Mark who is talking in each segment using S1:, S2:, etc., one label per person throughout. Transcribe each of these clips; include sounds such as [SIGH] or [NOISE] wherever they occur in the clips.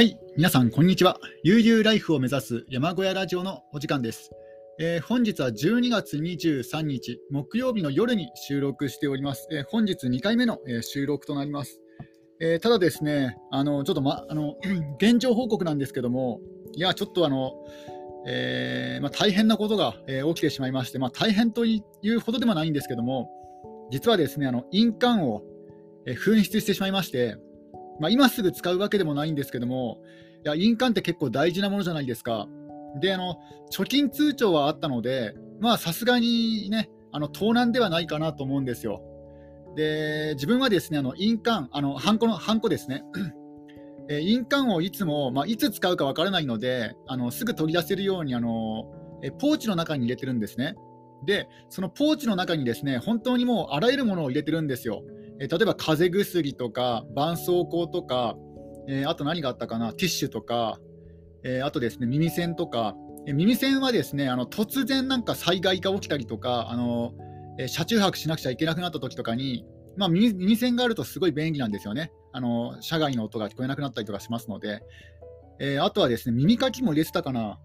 S1: はい、皆さん、こんにちは。悠々ライフを目指す山小屋ラジオのお時間です。えー本日は12月23日、木曜日の夜に収録しております。えー本日2回目の、えー収録となります。えーただですね、あのちょっと、ま、あの [CLEARS THROAT] 現状報告なんですけども、いや、ちょっとあの、えーまあ、大変なことが、えー起きてしまいまして、まあ、大変というほどでもないんですけども、実はですね、あの印鑑を、えー紛失してしまいまして、まあ、今すぐ使うわけでもないんですけども、いや印鑑って結構大事なものじゃないですか。で、あの貯金通帳はあったので、まさすがにね、あの盗難ではないかなと思うんですよ。で、自分はですね、あの印鑑、あのハンコのハンコですね。[CLEARS THROAT] え印鑑をいつも、まあ、いつ使うかわからないので、あのすぐ取り出せるようにあの、えポーチの中に入れてるんですね。で、そのポーチの中にですね、本当にもうあらゆるものを入れてるんですよ。え例えば風邪薬とか、絆創膏とか、えあと何があったかな、ティッシュとか、えあとですね、耳栓とか、え耳栓はですね、あの突然なんか災害が起きたりとか、あのえ車中泊しなくちゃいけなくなった時とかに、まあ、耳耳栓があるとすごい便利なんですよね。あの車外の音が聞こえなくなったりとかしますので、えあとはですね、耳かきも入れてたかな？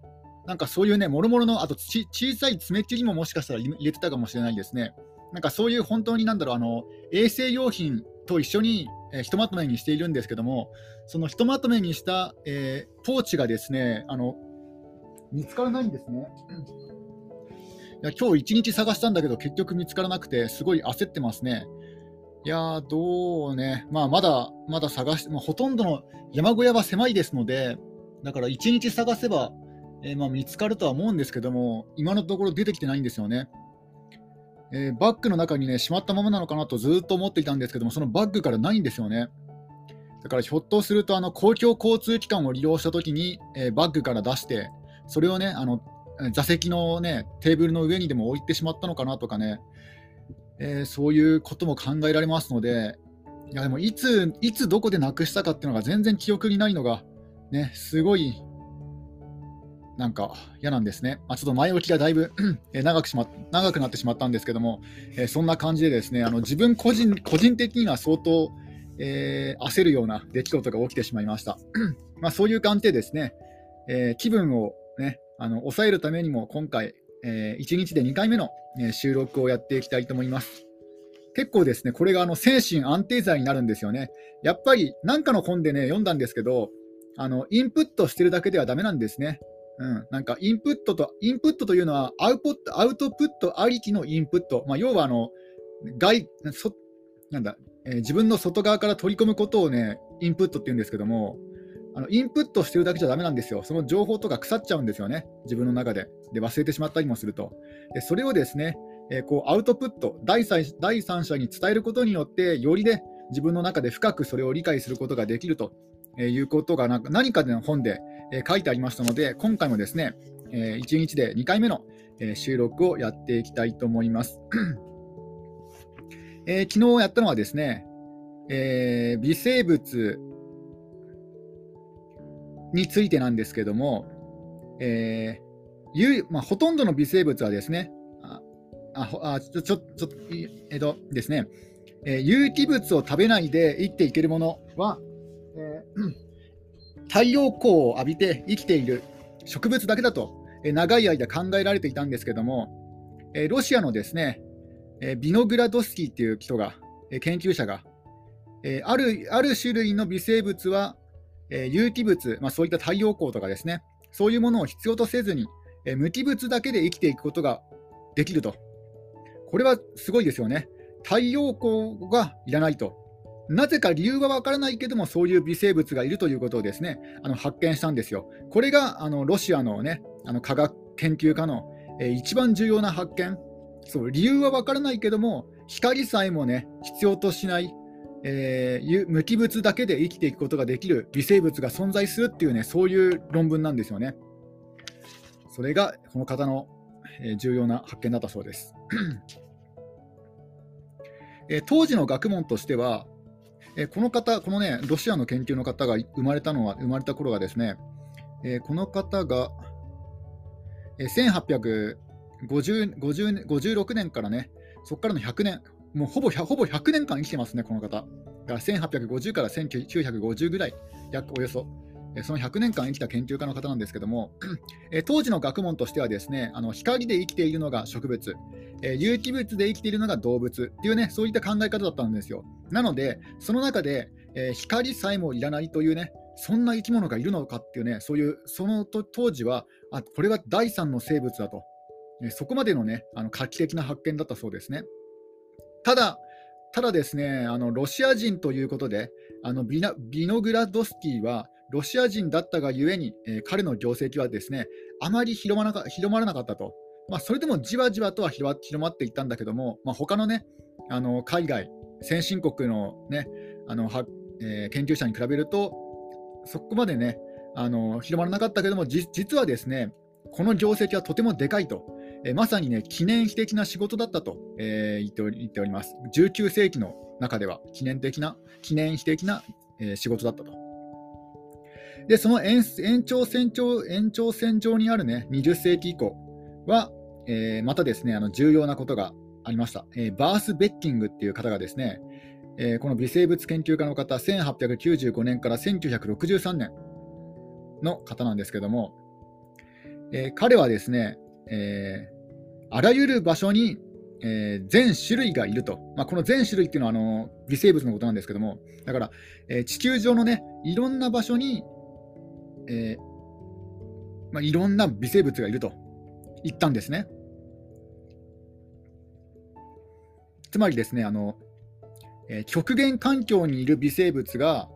S1: なんかそういうね、もろもろの、あと小さい爪切りももしかしたら入れてたかもしれないですね。なんかそういう本当になんだろう、あの衛生用品と一緒に、えーひとまとめにしているんですけども、そのひとまとめにした、えーポーチがですね、あの見つからないんですね。いや今日一日探したんだけど、結局見つからなくて、すごい焦ってますね。いやー、どうね、まあ、まだまだ探して、まあ、ほとんどの山小屋は狭いですので、だから一日探せば、えーまあ、見つかるとは思うんですけども、今のところ出てきてないんですよね。えーバッグの中にね、しまったままなのかなとずっと思っていたんですけども、そのバッグからないんですよね。だからひょっとすると、あの公共交通機関を利用したときに、えーバッグから出して、それをね、あの座席のね、テーブルの上にでも置いてしまったのかなとかね、えーそういうことも考えられますので、いやでもいつ、いつどこでなくしたかっていうのが全然記憶にないのが、ね、すごいなんか嫌なんですね。まあ、ちょっと前置きがだいぶ [CLEARS THROAT] 長くしま長くなってしまったんですけども、えーそんな感じでですねあの自分個人個人的には相当、えー焦るような出来事が起きてしまいました。[CLEARS THROAT] まあそういう感じでですね、えー気分を、ね、あの抑えるためにも今回、え1日で2回目の、え収録をやっていきたいと思います。結構ですね、これがあの精神安定剤になるんですよね。やっぱり何かの本でね、読んだんですけど、あのインプットしてるだけではダメなんですね。うん、なんかインプットと、インプットというのはアウポットアウトプットありきのインプット、まあ、要はあの外そなんだ、えー自分の外側から取り込むことをね、インプットって言うんですけども、あのインプットしてるだけじゃダメなんですよ。その情報とか腐っちゃうんですよね、自分の中で。で、忘れてしまったりもすると。でそれをですね、えーこうアウトプット第三、第三者に伝えることによって、よりね、自分の中で深くそれを理解することができるとえーいうことがなんか何かの本で、えー書いてありましたので、今回もですね、え1日で2回目の、えー収録をやっていきたいと思います。[CLEARS THROAT] えー昨日やったのはですね、えー微生物についてなんですけども、えーゆまあ、ほとんどの微生物はですね、ああちょちょちょえっとですね、えー有機物を食べないで生きていけるものは、えー太陽光を浴びて生きている植物だけだと、え長い間考えられていたんですけども、えロシアのですね、えビノグラドスキーっていう人が、え研究者が、えあるある種類の微生物は、え有機物、まあ、そういった太陽光とかですね、そういうものを必要とせずに、え無機物だけで生きていくことができると。これはすごいですよね。太陽光がいらないと。なぜか理由はわからないけども、そういう微生物がいるということをですね、あの発見したんですよ。これがあのロシアのね、あの科学研究家の、えー一番重要な発見。そう理由はわからないけども、光さえもね、必要としない、えー無機物だけで生きていくことができる微生物が存在するっていうね、そういう論文なんですよね。それがこの方の、えー重要な発見だったそうです。えー当時の学問としては、えこの方、このね、ロシアの研究の方が生まれたのは、生まれた頃がですね、えこの方が、えー1850 56年からね、そこからの100年、もうほぼほぼ100年間生きてますね、この方。だから1850から1950ぐらい、約およそ、その100年間生きた研究家の方なんですけども、[CLEARS THROAT] 当時の学問としてはですねあの光で生きているのが植物、有機物で生きているのが動物っていうねそういった考え方だったんですよ。なので、その中でえ、光さえもいらないというねそんな生き物がいるのかっていうね、そういう、その当時は、あこれは第三の生物だとえ、そこまでのね、あの画期的な発見だったそうですね。ただ、ただですね、あのロシア人ということで、あのビナビノグラドスキーはロシア人だったがゆえに、えー、彼の業績はですね、あまり広まらなか広まらなかったと。まあ、それでもじわじわとは広まっていったんだけども、まあ、他のね、あの海外、先進国のね、あのはえー、研究者に比べると、そこまでね、あの広まらなかったけども、実はですね、この業績はとてもでかいと、えー、まさにね、記念碑的な仕事だったと、えー、言っており言っております。19世紀の中では記念的な、記念碑的な、えー、仕事だったと。で、その延長線上延長線上にあるね、20世紀以降は、えー、またですね、あの重要なことがありました。えー、バース・ベッキングっていう方がですね、えー、この微生物研究家の方、1895年から1963年の方なんですけども、えー、彼はですね、えー、あらゆる場所に、えー、全種類がいると、まあ、この全種類っていうのはあの微生物のことなんですけども、だから、えー、地球上のね、いろんな場所に、えーまあ、いろんな微生物がいると言ったんですね。つまりですね、あのえー、極限環境にいる微生物が、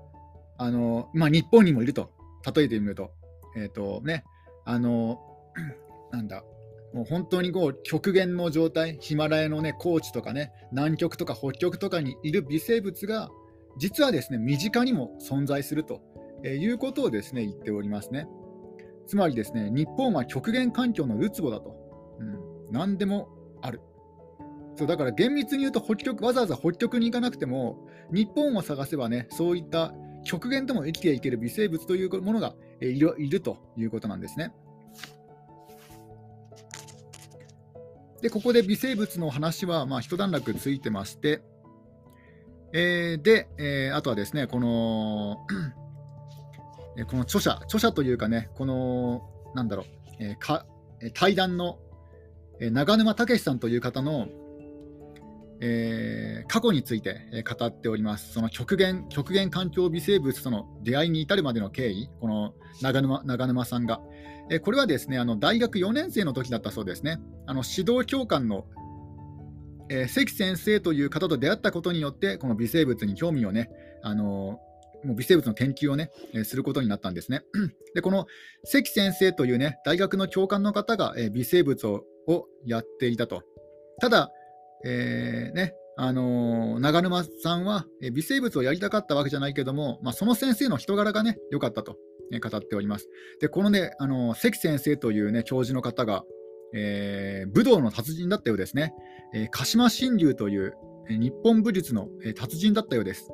S1: あのまあ、日本にもいると、例えてみると、えっ、ー、とね、あの、[CLEARS THROAT] なんだ、もう本当にこう極限の状態、ヒマラヤのね、高地とかね、南極とか北極とかにいる微生物が、実はですね、身近にも存在すると、えー、いうことをですね、言っておりますね。つまりですね、日本は極限環境のるつぼだと。うん、何でもある。そうだから厳密に言うと北極、わざわざ北極に行かなくても、日本を探せばね、そういった極限とも生きていける微生物というものがいるいるということなんですね。で、ここで微生物の話は、まあ、一段落ついてまして、えー、で、えー、あとはですね、この [CLEARS THROAT] この著者、著者というかね、この、なんだろう、えー、か対談の長沼武さんという方のえー、過去について語っております。その極限極限環境微生物との出会いに至るまでの経緯、この長沼長沼さんが、えー、これはですねあの大学4年生の時だったそうですね。あの指導教官の、えー、関先生という方と出会ったことによって、この微生物に興味をね、あのもう微生物の研究をね、えすることになったんですね。[CLEARS THROAT] で、この関先生というね、大学の教官の方が、え微生物ををやっていたと。ただ、えー、ね、あのー、長沼さんは、微生物をやりたかったわけじゃないけども、まあ、その先生の人柄がね、良かったと、ね、語っております。で、このね、あのー、関先生というね、教授の方が、えー、武道の達人だったようですね。え、鹿島新龍という、日本武術の、達人だったようです。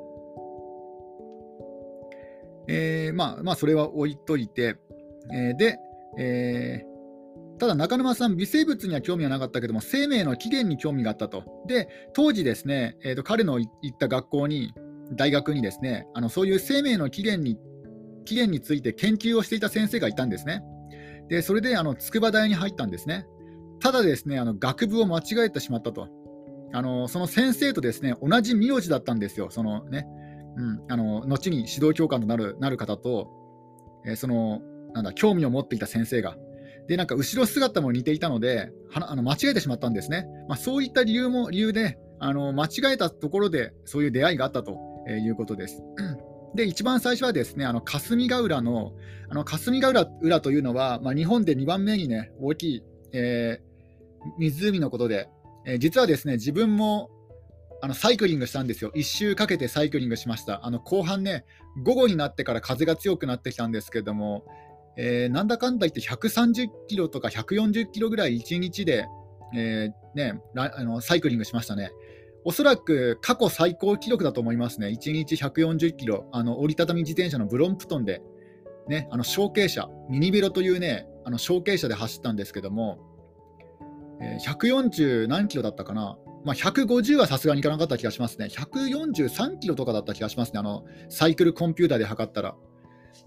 S1: えー、まあ、まあ、それは置いといて、え、で、えー、ただ中沼さん、微生物には興味はなかったけども、生命の起源に興味があったと。で、当時ですね、えーと、彼の行った学校に、大学にですね、あのそういう生命の起源に起源について研究をしていた先生がいたんですね。で、それであの筑波大に入ったんですね。ただですね、あの学部を間違えてしまったと。あのその先生とですね同じ名字だったんですよ、そのね、うん、あの後に指導教官となるなる方と、えー、そのなんだ興味を持っていた先生が。で、なんか後ろ姿も似ていたので、はあの間違えてしまったんですね。まあ、そういった理由も理由で、あの間違えたところでそういう出会いがあったということです。[CLEARS THROAT] で、一番最初はですね、あの霞ヶ浦の、あの霞ヶ浦浦というのは、まあ、日本で2番目にね、大きい、えー、湖のことで、えー、実はですね、自分もあのサイクリングしたんですよ。1周かけてサイクリングしました。あの後半ね、午後になってから風が強くなってきたんですけども、えー、なんだかんだ言って130キロとか140キロぐらい1日で、えー、ね、あのサイクリングしましたね。おそらく過去最高記録だと思いますね。1日140キロ、あの折りたたみ自転車のブロンプトンで、ね、あの小径車、ミニベロというね、あの小径車で走ったんですけども、えー、140何キロだったかな、まあ、150はさすがにいかなかった気がしますね。143キロとかだった気がしますね、あのサイクルコンピューターで測ったら。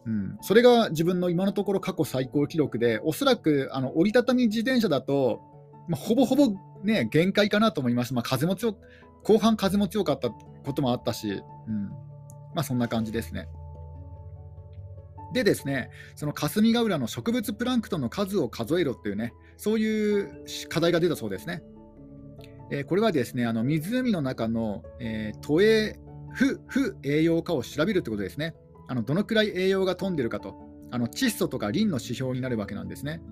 S1: うん、それが自分の今のところ過去最高記録で、おそらくあの折りたたみ自転車だと、まあ、ほぼほぼ、ね、限界かなと思います。まあ、風も強後半風も強かったこともあったし、うんまあ、そんな感じですね。でですね、その霞ヶ浦の植物プランクトンの数を数えろっていうね、そういう課題が出たそうですね。えー、これはですね、あの湖の中の、えー、都営不不栄養化を調べるってことですね。あのどのくらい栄養が飛んでるかと、あの窒素とかリンの指標になるわけなんですね。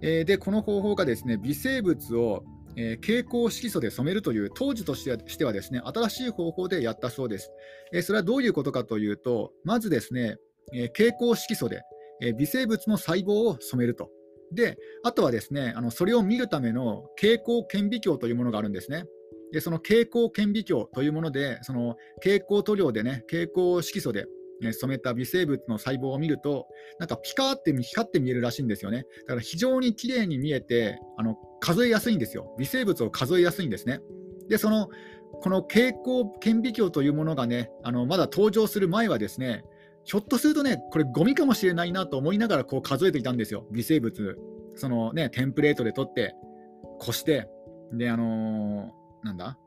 S1: えー、で、この方法がですね、微生物を、えー、蛍光色素で染めるという当時としてはしてはですね、新しい方法でやったそうです。えー、それはどういうことかというと、まずですね、え蛍光色素で、え微生物の細胞を染めると。で、あとはですね、あのそれを見るための蛍光顕微鏡というものがあるんですね。で、その蛍光顕微鏡というもので、その蛍光塗料でね、蛍光色素で染めた微生物の細胞を見ると、なんかピカーって光って見えるらしいんですよね。だから非常に綺麗に見えて、あの数えやすいんですよ。微生物を数えやすいんですね。で、そのこの蛍光顕微鏡というものがね、あのまだ登場する前はですね、ひょっとするとね、これゴミかもしれないなと思いながらこう数えていたんですよ。微生物、そのね、テンプレートで取って、こして、で、あのー、なんだ、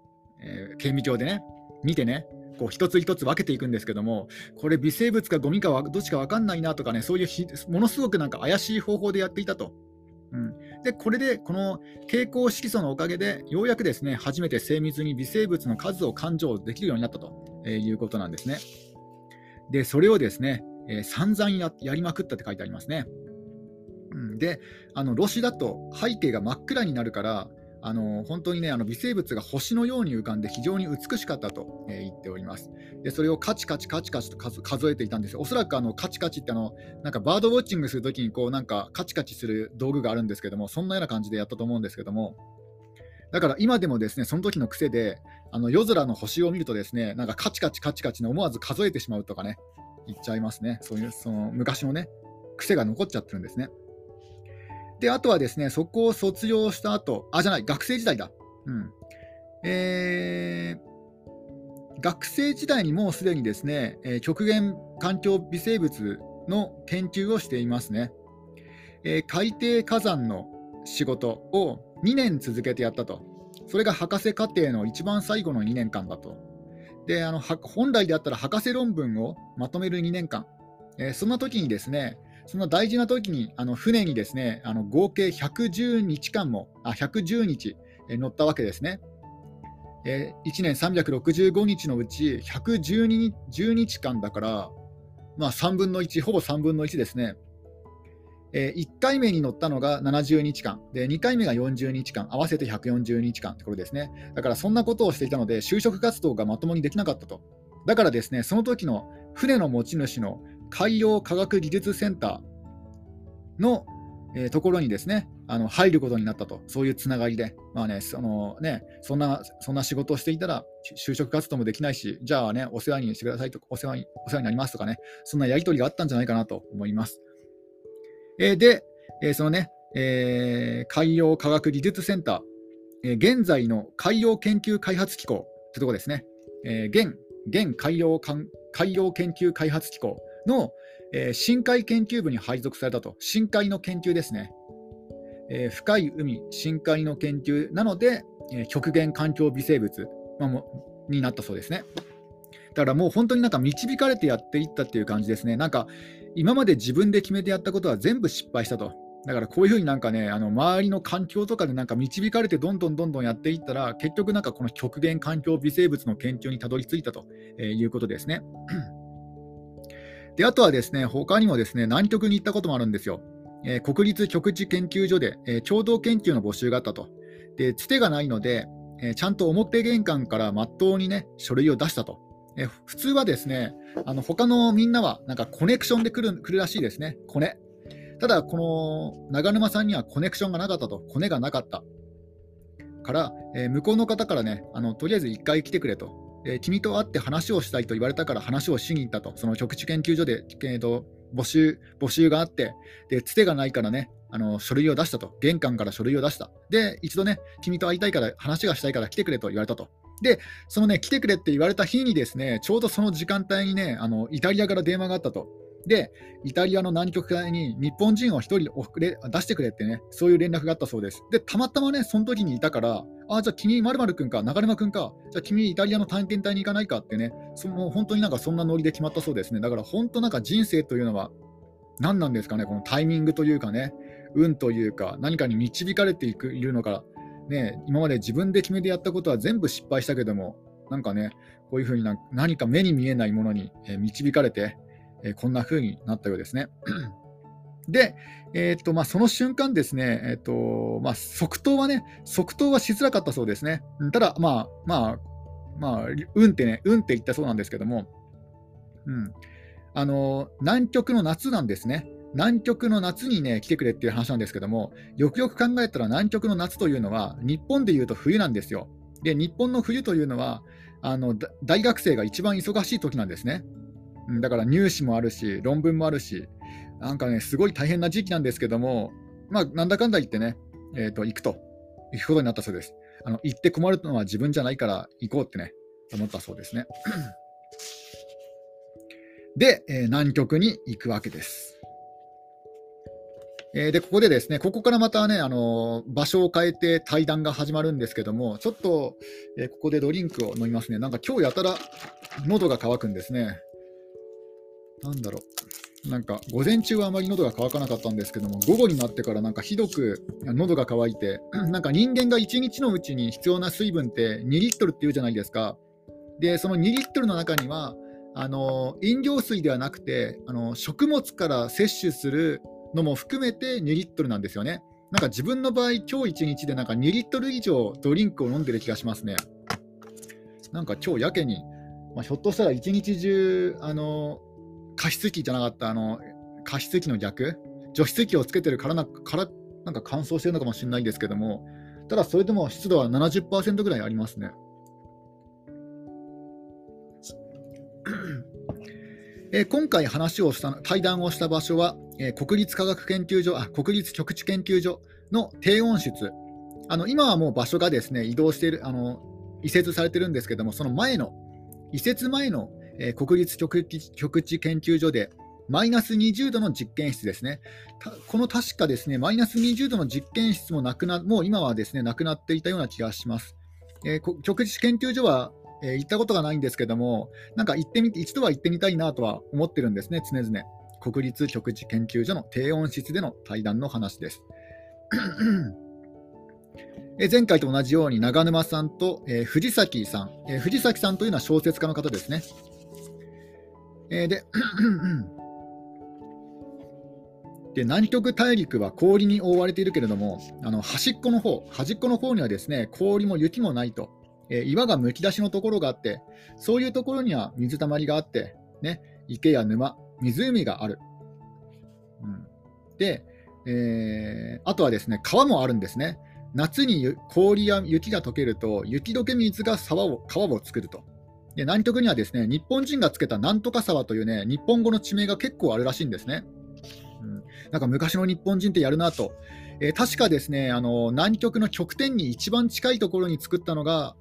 S1: えー、顕微鏡でね、見てね、こう一つ一つ分けていくんですけども、これ微生物かゴミかどっちか分かんないなとかね、そういうものすごくなんか怪しい方法でやっていたと。うん、でこれでこの蛍光色素のおかげでようやくですね初めて精密に微生物の数を勘定できるようになったということなんですね。でそれをですね、えー、散々ややりまくったって書いてありますね。うん、であのロシだと背景が真っ暗になるからあの本当にねあの微生物が星のように浮かんで非常に美しかったと、えー、言っております。でそれをカチカチカチカチと数えていたんですおそらくあのカチカチってあのなんかバードウォッチングするときにこうなんかカチカチする道具があるんですけどもそんなような感じでやったと思うんですけども。だから今でもですねその時の癖であの夜空の星を見るとですねなんかカチカチカチカチの思わず数えてしまうとかね言っちゃいますね。そういうその昔のね癖が残っちゃってるんですね。で、あとはですね、そこを卒業した後、あ、じゃない、学生時代だ。うん。えー、学生時代にもうすでにですね、え、極限環境微生物の研究をしていますね。えー、海底火山の仕事を2年続けてやったと。それが博士課程の一番最後の2年間だと。で、あの本来であったら博士論文をまとめる2年間。えー、そんな時にですね、その大事な時にあの船にですねあの合計110日間もあ110日、乗ったわけですね。えー、1年365日のうち112 10日間だから、まあ、3分の1、ほぼ3分の1ですね。えー、1回目に乗ったのが70日間で、2回目が40日間、合わせて140日間ってことですね。だからそんなことをしていたので、就職活動がまともにできなかったと。だからですね、その時の船の持ち主の海洋科学技術センターの、えー、ところにですねあの入ることになったと、そういうつながりで、まあねそのね、そんなそんな仕事をしていたら、就職活動もできないし、じゃあね、お世話にしてくださいとお世話に、お世話になりますとかね、そんなやり取りがあったんじゃないかなと思います。えー、で、えー、そのね、えー、海洋科学技術センター、えー、現在の海洋研究開発機構ってところですね、えー、現現海洋海洋研究開発機構。の、えー、深海研究部に配属されたと、深海の研究ですね。えー、深い海、深海の研究なので、えー、極限環境微生物、まあ、もになったそうですね。だからもう本当になんか導かれてやっていったっていう感じですね。なんか今まで自分で決めてやったことは全部失敗したと。だからこういうふうになんかね、あの周りの環境とかでなんか導かれてどんどんどんどんやっていったら、結局なんかこの極限環境微生物の研究にたどり着いたということですね。で、あとはですね、他にもですね、南極に行ったこともあるんですよ。えー、国立極地研究所で、えー、共同研究の募集があったと。で、つてがないので、えー、ちゃんと表玄関からまっとうにね、書類を出したと。え普通はですね、あの他のみんなはなんかコネクションで来る来るらしいですね、コネ。ただ、この長沼さんにはコネクションがなかったと、コネがなかった。から、え向こうの方からね、あのとりあえず1回来てくれと。えー、君と会って話をしたいと言われたから話をしに行ったと、その局地研究所で、えーと、募集募集があって、でつてがないからね、あの書類を出したと、玄関から書類を出した。で、一度ね、君と会いたいから、話がしたいから来てくれと言われたと。で、そのね、来てくれって言われた日にですね、ちょうどその時間帯にね、あのイタリアから電話があったと。で、イタリアの南極海に日本人を1人送れ出してくれってね、そういう連絡があったそうです。で、たまたまね、その時にいたから、あ、じゃあ君、まる君か、中山君か、じゃあ君、イタリアの探検隊に行かないかってね、その本当になんかそんなノリで決まったそうですね。だから本当なんか人生というのは、何なんですかね、このタイミングというかね、運というか、何かに導かれていくいるのか、ね、今まで自分で決めてやったことは全部失敗したけども、なんかね、こういうふうにな何か目に見えないものに導かれて、えこんな風になったようですね。で、えーとまあ、その瞬間ですね、えーとまあ、即答はね、即答はしづらかったそうですね。ただ、まあ、まあ、まあ、うんってね、うんって言ったそうなんですけども、うん、あの南極の夏なんですね。南極の夏にね、来てくれっていう話なんですけども、よくよく考えたら南極の夏というのは、日本でいうと冬なんですよ。で、日本の冬というのは、あの大学生が一番忙しい時なんですね。だから入試もあるし、論文もあるし、なんかね、すごい大変な時期なんですけども、まあ、なんだかんだ言ってね、えーと、行くと、行くことになったそうです。あの行って困るのは自分じゃないから行こうってね、思ったそうですね。[CLEARS THROAT] で、えー、南極に行くわけです。えー、で、ここでですね、ここからまたね、あのー、場所を変えて対談が始まるんですけども、ちょっと、え、ここでドリンクを飲みますね。なんか今日やたら喉が渇くんですね。なんだろう。なんか午前中はあまり喉が渇かなかったんですけども、午後になってからなんかひどく喉が渇いて、[CLEARS THROAT] なんか人間が1日のうちに必要な水分って2リットルっていうじゃないですか。で、その2リットルの中には、あの飲料水ではなくてあの食物から摂取するのも含めて2リットルなんですよね。なんか自分の場合、今日1日でなんか2リットル以上ドリンクを飲んでる気がしますね。なんか今日やけに、まあ、ひょっとしたら一日中、あの加湿器じゃなかった、あの加湿器の逆、除湿器をつけてるからなからなんか乾燥してるのかもしれないんですけども、ただそれでも湿度は70%ぐらいありますね。え今回話をした対談をした場所は、え国立科学研究所あ国立極地研究所の低温室あの今はもう場所がですね移動しているあの移設されてるんですけどもその前の移設前の、え国立極地極地研究所でマイナス20度の実験室ですね。この確かですね、マイナス20度の実験室もなくな、もう今はですね、なくなっていたような気がします。えー、極地研究所はえー、行ったことがないんですけども、なんか行ってみ、一度は行ってみたいなとは思ってるんですね、常々。国立極地研究所の低温室での対談の話です。[CLEARS THROAT] 前回と同じように長沼さんと、えー、藤崎さん、えー、藤崎さんというのは小説家の方ですね。えー、でで南極大陸は氷に覆われているけれども、あの端っこの方、端っこの方にはですね氷も雪もないと。えー、岩がむき出しのところがあって、そういうところには水たまりがあって、ね、池や沼、湖がある。うん、で、えー、あとはですね、川もあるんですね。夏に氷や雪が溶けると、雪解け水が沢を川を作ると。で南極にはですね、日本人がつけたなんとか沢というね、日本語の地名が結構あるらしいんですね。なんか昔の日本人ってやるなと。えー、確かですね、あの南極の極点に一番近いところに作ったのが、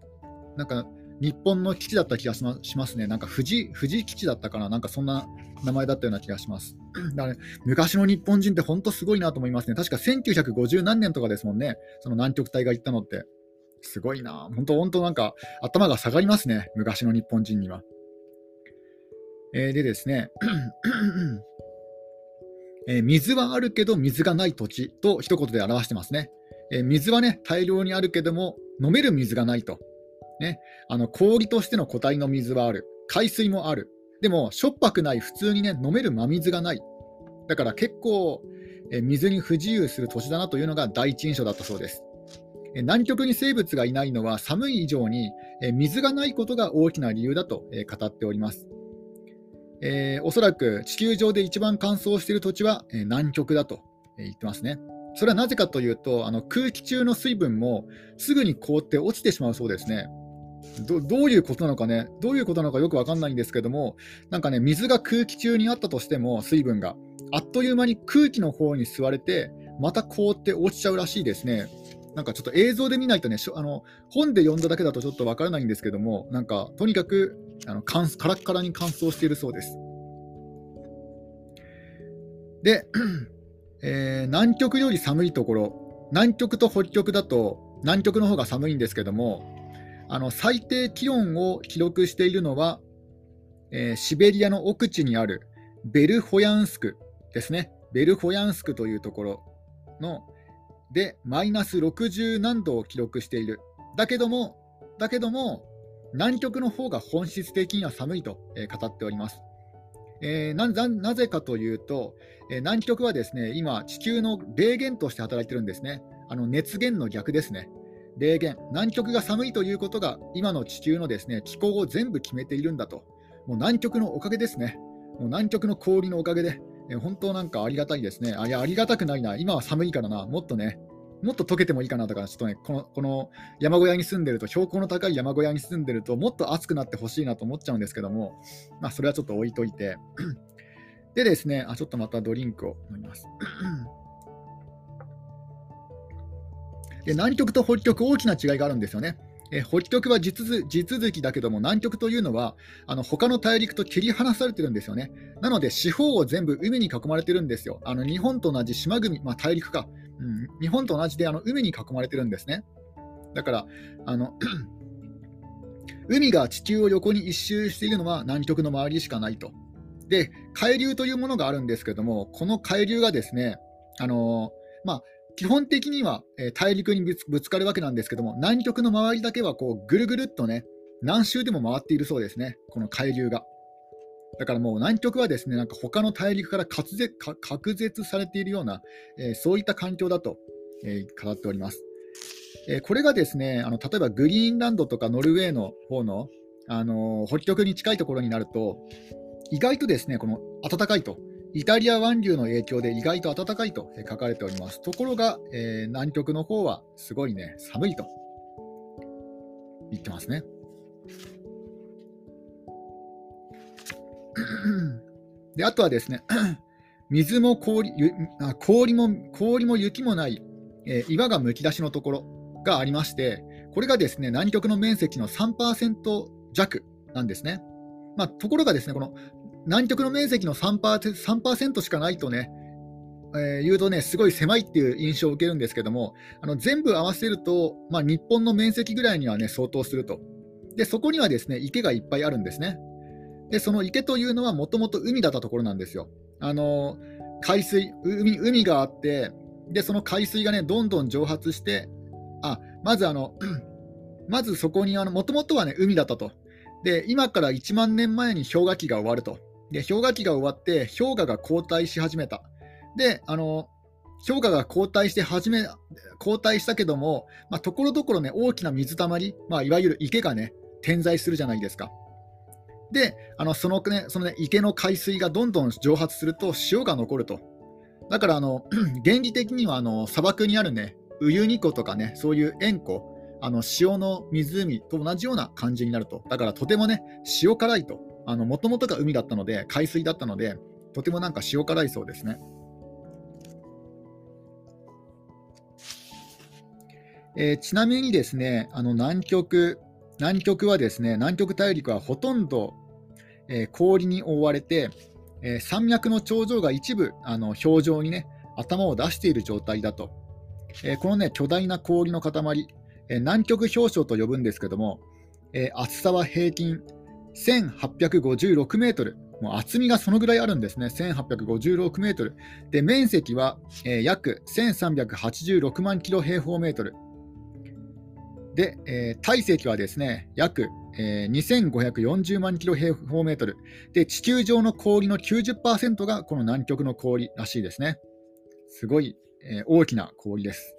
S1: なんか日本の基地だった気がしますね。なんか富士富士基地だったかな。なんかそんな名前だったような気がします。だから、ね、昔の日本人って本当すごいなと思いますね。確か1950何年とかですもんね。その南極隊が行ったのって。すごいな。本当、本当なんか頭が下がりますね。昔の日本人には。えー、でですね、[CLEARS THROAT] えー、水はあるけど水がない土地と一言で表してますね。えー、水はね、大量にあるけども飲める水がないと。ね、あの氷としての固体の水はある、海水もある、でもしょっぱくない、普通に、ね、飲める真水がない、だから結構、え水に不自由する土地だなというのが第一印象だったそうです。南極に生物がいないのは寒い以上に水がないことが大きな理由だと語っております。えー、おそらく地球上で一番乾燥している土地は南極だと言ってますね。それはなぜかというと、あの空気中の水分もすぐに凍って落ちてしまうそうですね。どどういうことなのかね、どういうことなのかよくわかんないんですけども、なんかね、水が空気中にあったとしても、水分が、あっという間に空気の方に吸われて、また凍って落ちちゃうらしいですね。なんかちょっと映像で見ないとね、あの本で読んだだけだとちょっとわからないんですけども、なんかとにかくあのカラッカラに乾燥しているそうです。で、えー、南極より寒いところ、南極と北極だと、南極の方が寒いんですけども、あの最低気温を記録しているのは、えー、シベリアの奥地にあるベルホヤンスクですね。ベルホヤンスクというところのでマイナス60何度を記録している。だけども、だけども南極の方が本質的には寒いと、えー、語っております。えー、ななぜかというと、えー、南極はですね今、地球の冷源として働いてるんですね。あの熱源の逆ですね。冷源、南極が寒いということが今の地球のですね気候を全部決めているんだと。もう南極のおかげですね。もう南極の氷のおかげで、え本当なんかありがたいですね。あ、いや、ありがたくないな。今は寒いからな。もっとね、もっと溶けてもいいかなとか、ちょっとね、このこの山小屋に住んでると、標高の高い山小屋に住んでると、もっと暑くなってほしいなと思っちゃうんですけども、まあ、それはちょっと置いといて。[CLEARS THROAT] でですね、あ、ちょっとまたドリンクを飲みます。[CLEARS THROAT] で南極と北極、大きな違いがあるんですよね。え北極は地続きだけども、南極というのは、あの他の大陸と切り離されてるんですよね。なので、四方を全部海に囲まれてるんですよ。あの日本と同じ島国、まあ、大陸か、うん、日本と同じであの海に囲まれてるんですね。だから、あの [CLEARS THROAT] 海が地球を横に一周しているのは南極の周りしかないと。で、海流というものがあるんですけども、この海流がですね、あのまあ、基本的には、えー、大陸にぶつかるわけなんですけども、南極の周りだけはこうぐるぐるっとね、何周でも回っているそうですね、この海流が。だからもう南極はですね、なんか他の大陸から隔絶隔絶されているような、えー、そういった環境だと、えー、語っております。え、これがですね、あの例えばグリーンランドとかノルウェーの方の、あの北極に近いところになると、意外とですね、この暖かいと。イタリア湾流の影響で意外と暖かいと書かれております。ところが、えー、南極の方はすごいね、寒いと言ってますね。[CLEARS THROAT] であとはですね、[CLEARS THROAT] 水も氷あ氷も氷も雪もない、えー、岩がむき出しのところがありまして、これがですね南極の面積の3%弱なんですね。まあ、ところがですね、この南極の面積の 3%, 3しかないとね、えー、言うとね、すごい狭いっていう印象を受けるんですけども、あの全部合わせると、まあ、日本の面積ぐらいにはね、相当すると。で、そこにはですね、池がいっぱいあるんですね。で、その池というのはもともと海だったところなんですよ。あの海水海、海があって、で、その海水がね、どんどん蒸発して、あ、まずあの、[CLEARS THROAT] まずそこにもともとはね、海だったと。で、今から1万年前に氷河期が終わると。で、氷河期が終わって、氷河が後退し始めた。で、あの、氷河が後退して始め、後退したけども、まところどころね、大きな水たまり、まあ、いわゆる池がね、点在するじゃないですか。で、あのそのね、そのね、池の海水がどんどん蒸発すると塩が残ると。だから、あの、[CLEARS THROAT] 原理的には、あの、砂漠にあるね、ウユニ湖とかね、そういう塩湖、あの、塩の湖と同じような感じになると。だから、とてもね、塩辛いと。もともとが海だったので、海水だったので、とてもなんか塩辛いそうですね。えー、ちなみにですね、あの南極、南極はですね、南極大陸はほとんど、えー、氷に覆われて、えー、山脈の頂上が一部、あの表情にね、頭を出している状態だと。えこのね、巨大な氷の塊、え南極氷床と呼ぶんですけども、え厚さは平均1856メートル。もう厚みがそのぐらいあるんですね。1856メートル。で、面積は、えー、約1386万キロ平方メートル。で、えー、体積はですね、約、えー、2540万キロ平方メートル。で、地球上の氷の90%がこの南極の氷らしいですね。すごい、えー、大きな氷です。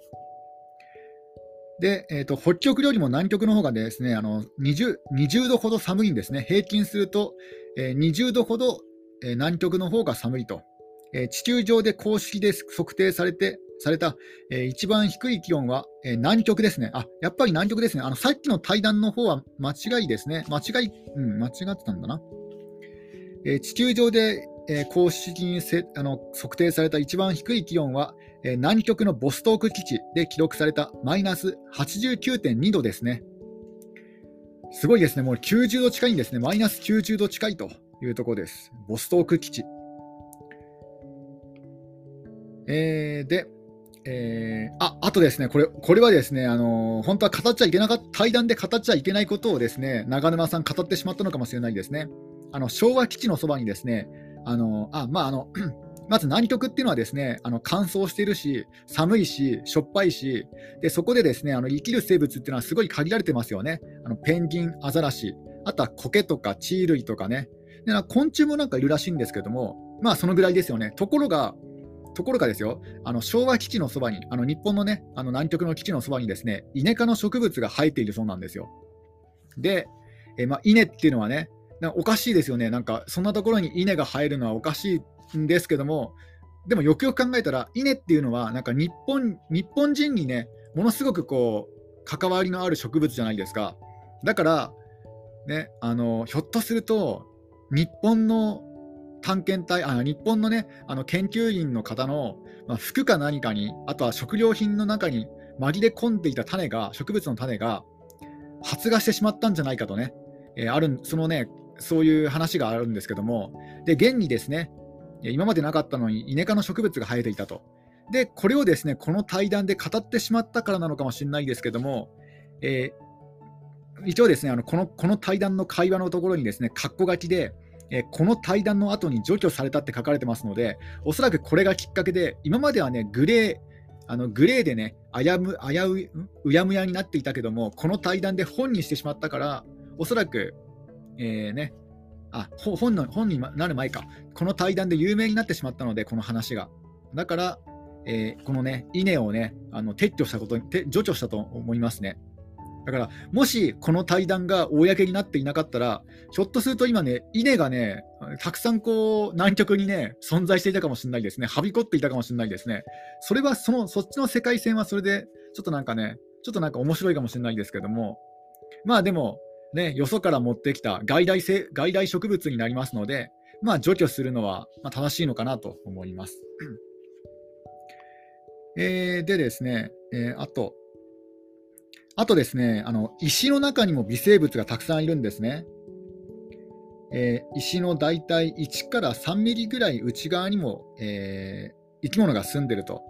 S1: で、えーと、北極よりも南極の方がですねあの 20, 20度ほど寒いんですね、平均すると、えー、20度ほど、えー、南極の方が寒いと、えー、地球上で公式で測定されてされた、えー、一番低い気温は、えー、南極ですね。あ、やっぱり南極ですね。あのさっきの対談の方は間違いですね。間違い、うん、間違ってたんだな。えー、地球上で、えー、公式にせあの測定された一番低い気温は、南極のボストーク基地で記録されたマイナス89.2度ですね。すごいですね。もう90度近いんですね。マイナス90度近いというところです。ボストーク基地。えー、で、えー、ああとですね、これこれはですね、あのー、本当は語っちゃいけなかった、対談で語っちゃいけないことをですね、長沼さん語ってしまったのかもしれないですね。あの昭和基地のそばにですね、あのあまああのまず南極っていうのはですね、あの乾燥してるし、寒いし、しょっぱいし、でそこでですねあの生きる生物っていうのはすごい限られてますよね。あのペンギン、アザラシ、あとは苔とか地衣類とかね。で昆虫もなんかいるらしいんですけども、まあそのぐらいですよね。ところが、ところがですよ、あの昭和基地のそばに、あの日本のね、あの南極の基地のそばにですね、イネ科の植物が生えているそうなんですよ。で、えまあ、稲っていうのはね、おかしいですよね、なんかそんなところに稲が生えるのはおかしいんですけども、でもよくよく考えたら、稲っていうのは、なんか日本日本人にね、ものすごくこう関わりのある植物じゃないですか。だから、ね、あのひょっとすると、日本の探検隊、あ日本のね、あの研究員の方の、まあ、服か何かに、あとは食料品の中に紛れ込んでいた種が、植物の種が発芽してしまったんじゃないかとね、えー、あるそのね、そういう話があるんですけども、で現にですね、今までなかったのにイネ科の植物が生えていたと。で、これをですね、この対談で語ってしまったからなのかもしれないですけども、えー、一応ですね、あのこのこの対談の会話のところにですね、括弧書きで、えー、この対談の後に除去されたって書かれてますので、おそらくこれがきっかけで、今まではね、グレー、あのグレーでね、危う危ううやむやになっていたけども、この対談で本にしてしまったから、おそらく、えー、ね、あ本の本になる前か、この対談で有名になってしまったので、この話が。だから、えー、このね、稲をね、あの撤去したことに、除去したと思いますね。だから、もしこの対談が公になっていなかったら、ひょっとすると今ね、稲がね、たくさんこう、南極にね、存在していたかもしれないですね。はびこっていたかもしれないですね。それは、その、そっちの世界線はそれで、ちょっとなんかね、ちょっとなんか面白いかもしれないですけども、まあでも、ね、よそから持ってきた外来性外来植物になりますので、まあ除去するのは、ま、正しいのかなと思います。[CLEARS THROAT] えー、でですね、えー、あと、あとですね、あの石の中にも微生物がたくさんいるんですね。えー、石の大体1から3ミリぐらい内側にも、え、生き物が住んでると、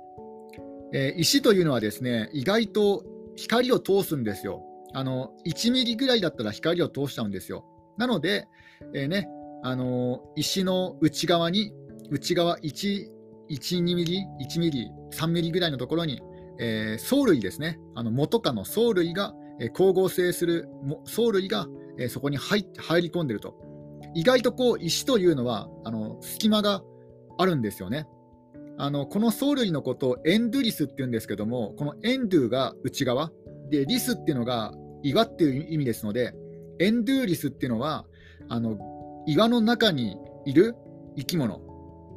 S1: え、石というのはですね意外と光を通すんですよ。あの1ミリぐらいだったら光を通しちゃうんですよ。なので、えー、ね、あの石の内側に内側1、1、2ミリ、1ミリ、3ミリぐらいのところにえー、藻類ですね、あの元かの藻類が、えー、光合成する藻類が、えー、そこに入入り込んでると。意外とこう石というのはあの隙間があるんですよね。あのこの藻類のことをエンドゥリスって言うんですけども、このエンドゥが内側、でリスっていうのが岩っていう意味ですので、エンドゥリスっていうのはあの岩の中にいる生き物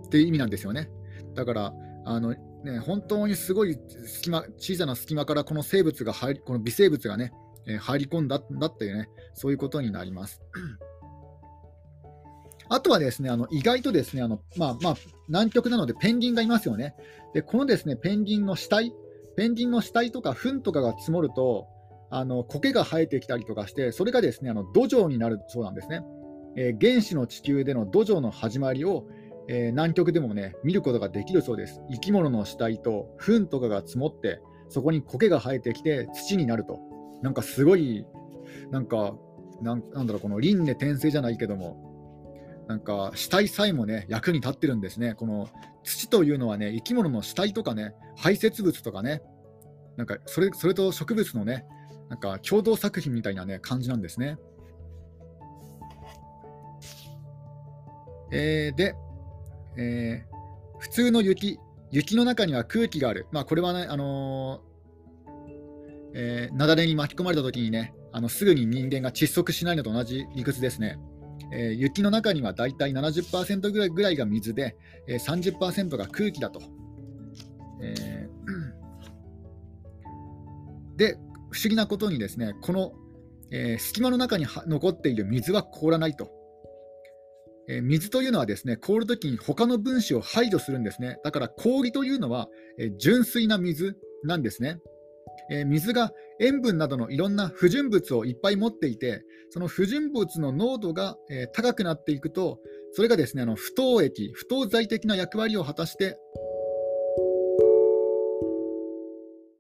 S1: っていう意味なんですよね。だからあのね、本当にすごい隙間小さな隙間からこの生物が入りこの微生物がね、えー、入り込んだんだっていうねそういうことになります。[CLEARS THROAT] あとはですね、あの意外とですね、あのまあまあ、南極なのでペンギンがいますよね。で、このですね、ペンギンの死体、ペンギンの死体とか糞とかが積もると、あの苔が生えてきたりとかして、それがですね、あの土壌になるそうなんですね。えー、原始の地球での土壌の始まりを、えー、南極でもね、見ることができるそうです。生き物の死体と糞とかが積もって、そこに苔が生えてきて土になると。なんかすごい、なんか、なんなんだろう、この輪廻転生じゃないけども、なんか死体さえもね、役に立ってるんですね。この土というのはね、生き物の死体とかね、排泄物とかね、なんかそれそれと植物のね、なんか共同作品みたいなね、感じなんですね。えー、で、えー、普通の雪、雪の中には空気がある、まあ、これはね、あのー、えー、雪崩に巻き込まれたときにね、あのすぐに人間が窒息しないのと同じ理屈ですね。えー、雪の中にはだいたい70%ぐらいぐらいが水で、えー、30%が空気だと。えー、で、不思議なことにですね、この、えー、隙間の中に残っている水は凍らないと。え水というのはですね凍るときに他の分子を排除するんですね。だから氷というのは、え純粋な水なんですね。え水が塩分などのいろんな不純物をいっぱい持っていて、その不純物の濃度が、え高くなっていくと、それがですねあの不凍液、不凍剤的な役割を果たして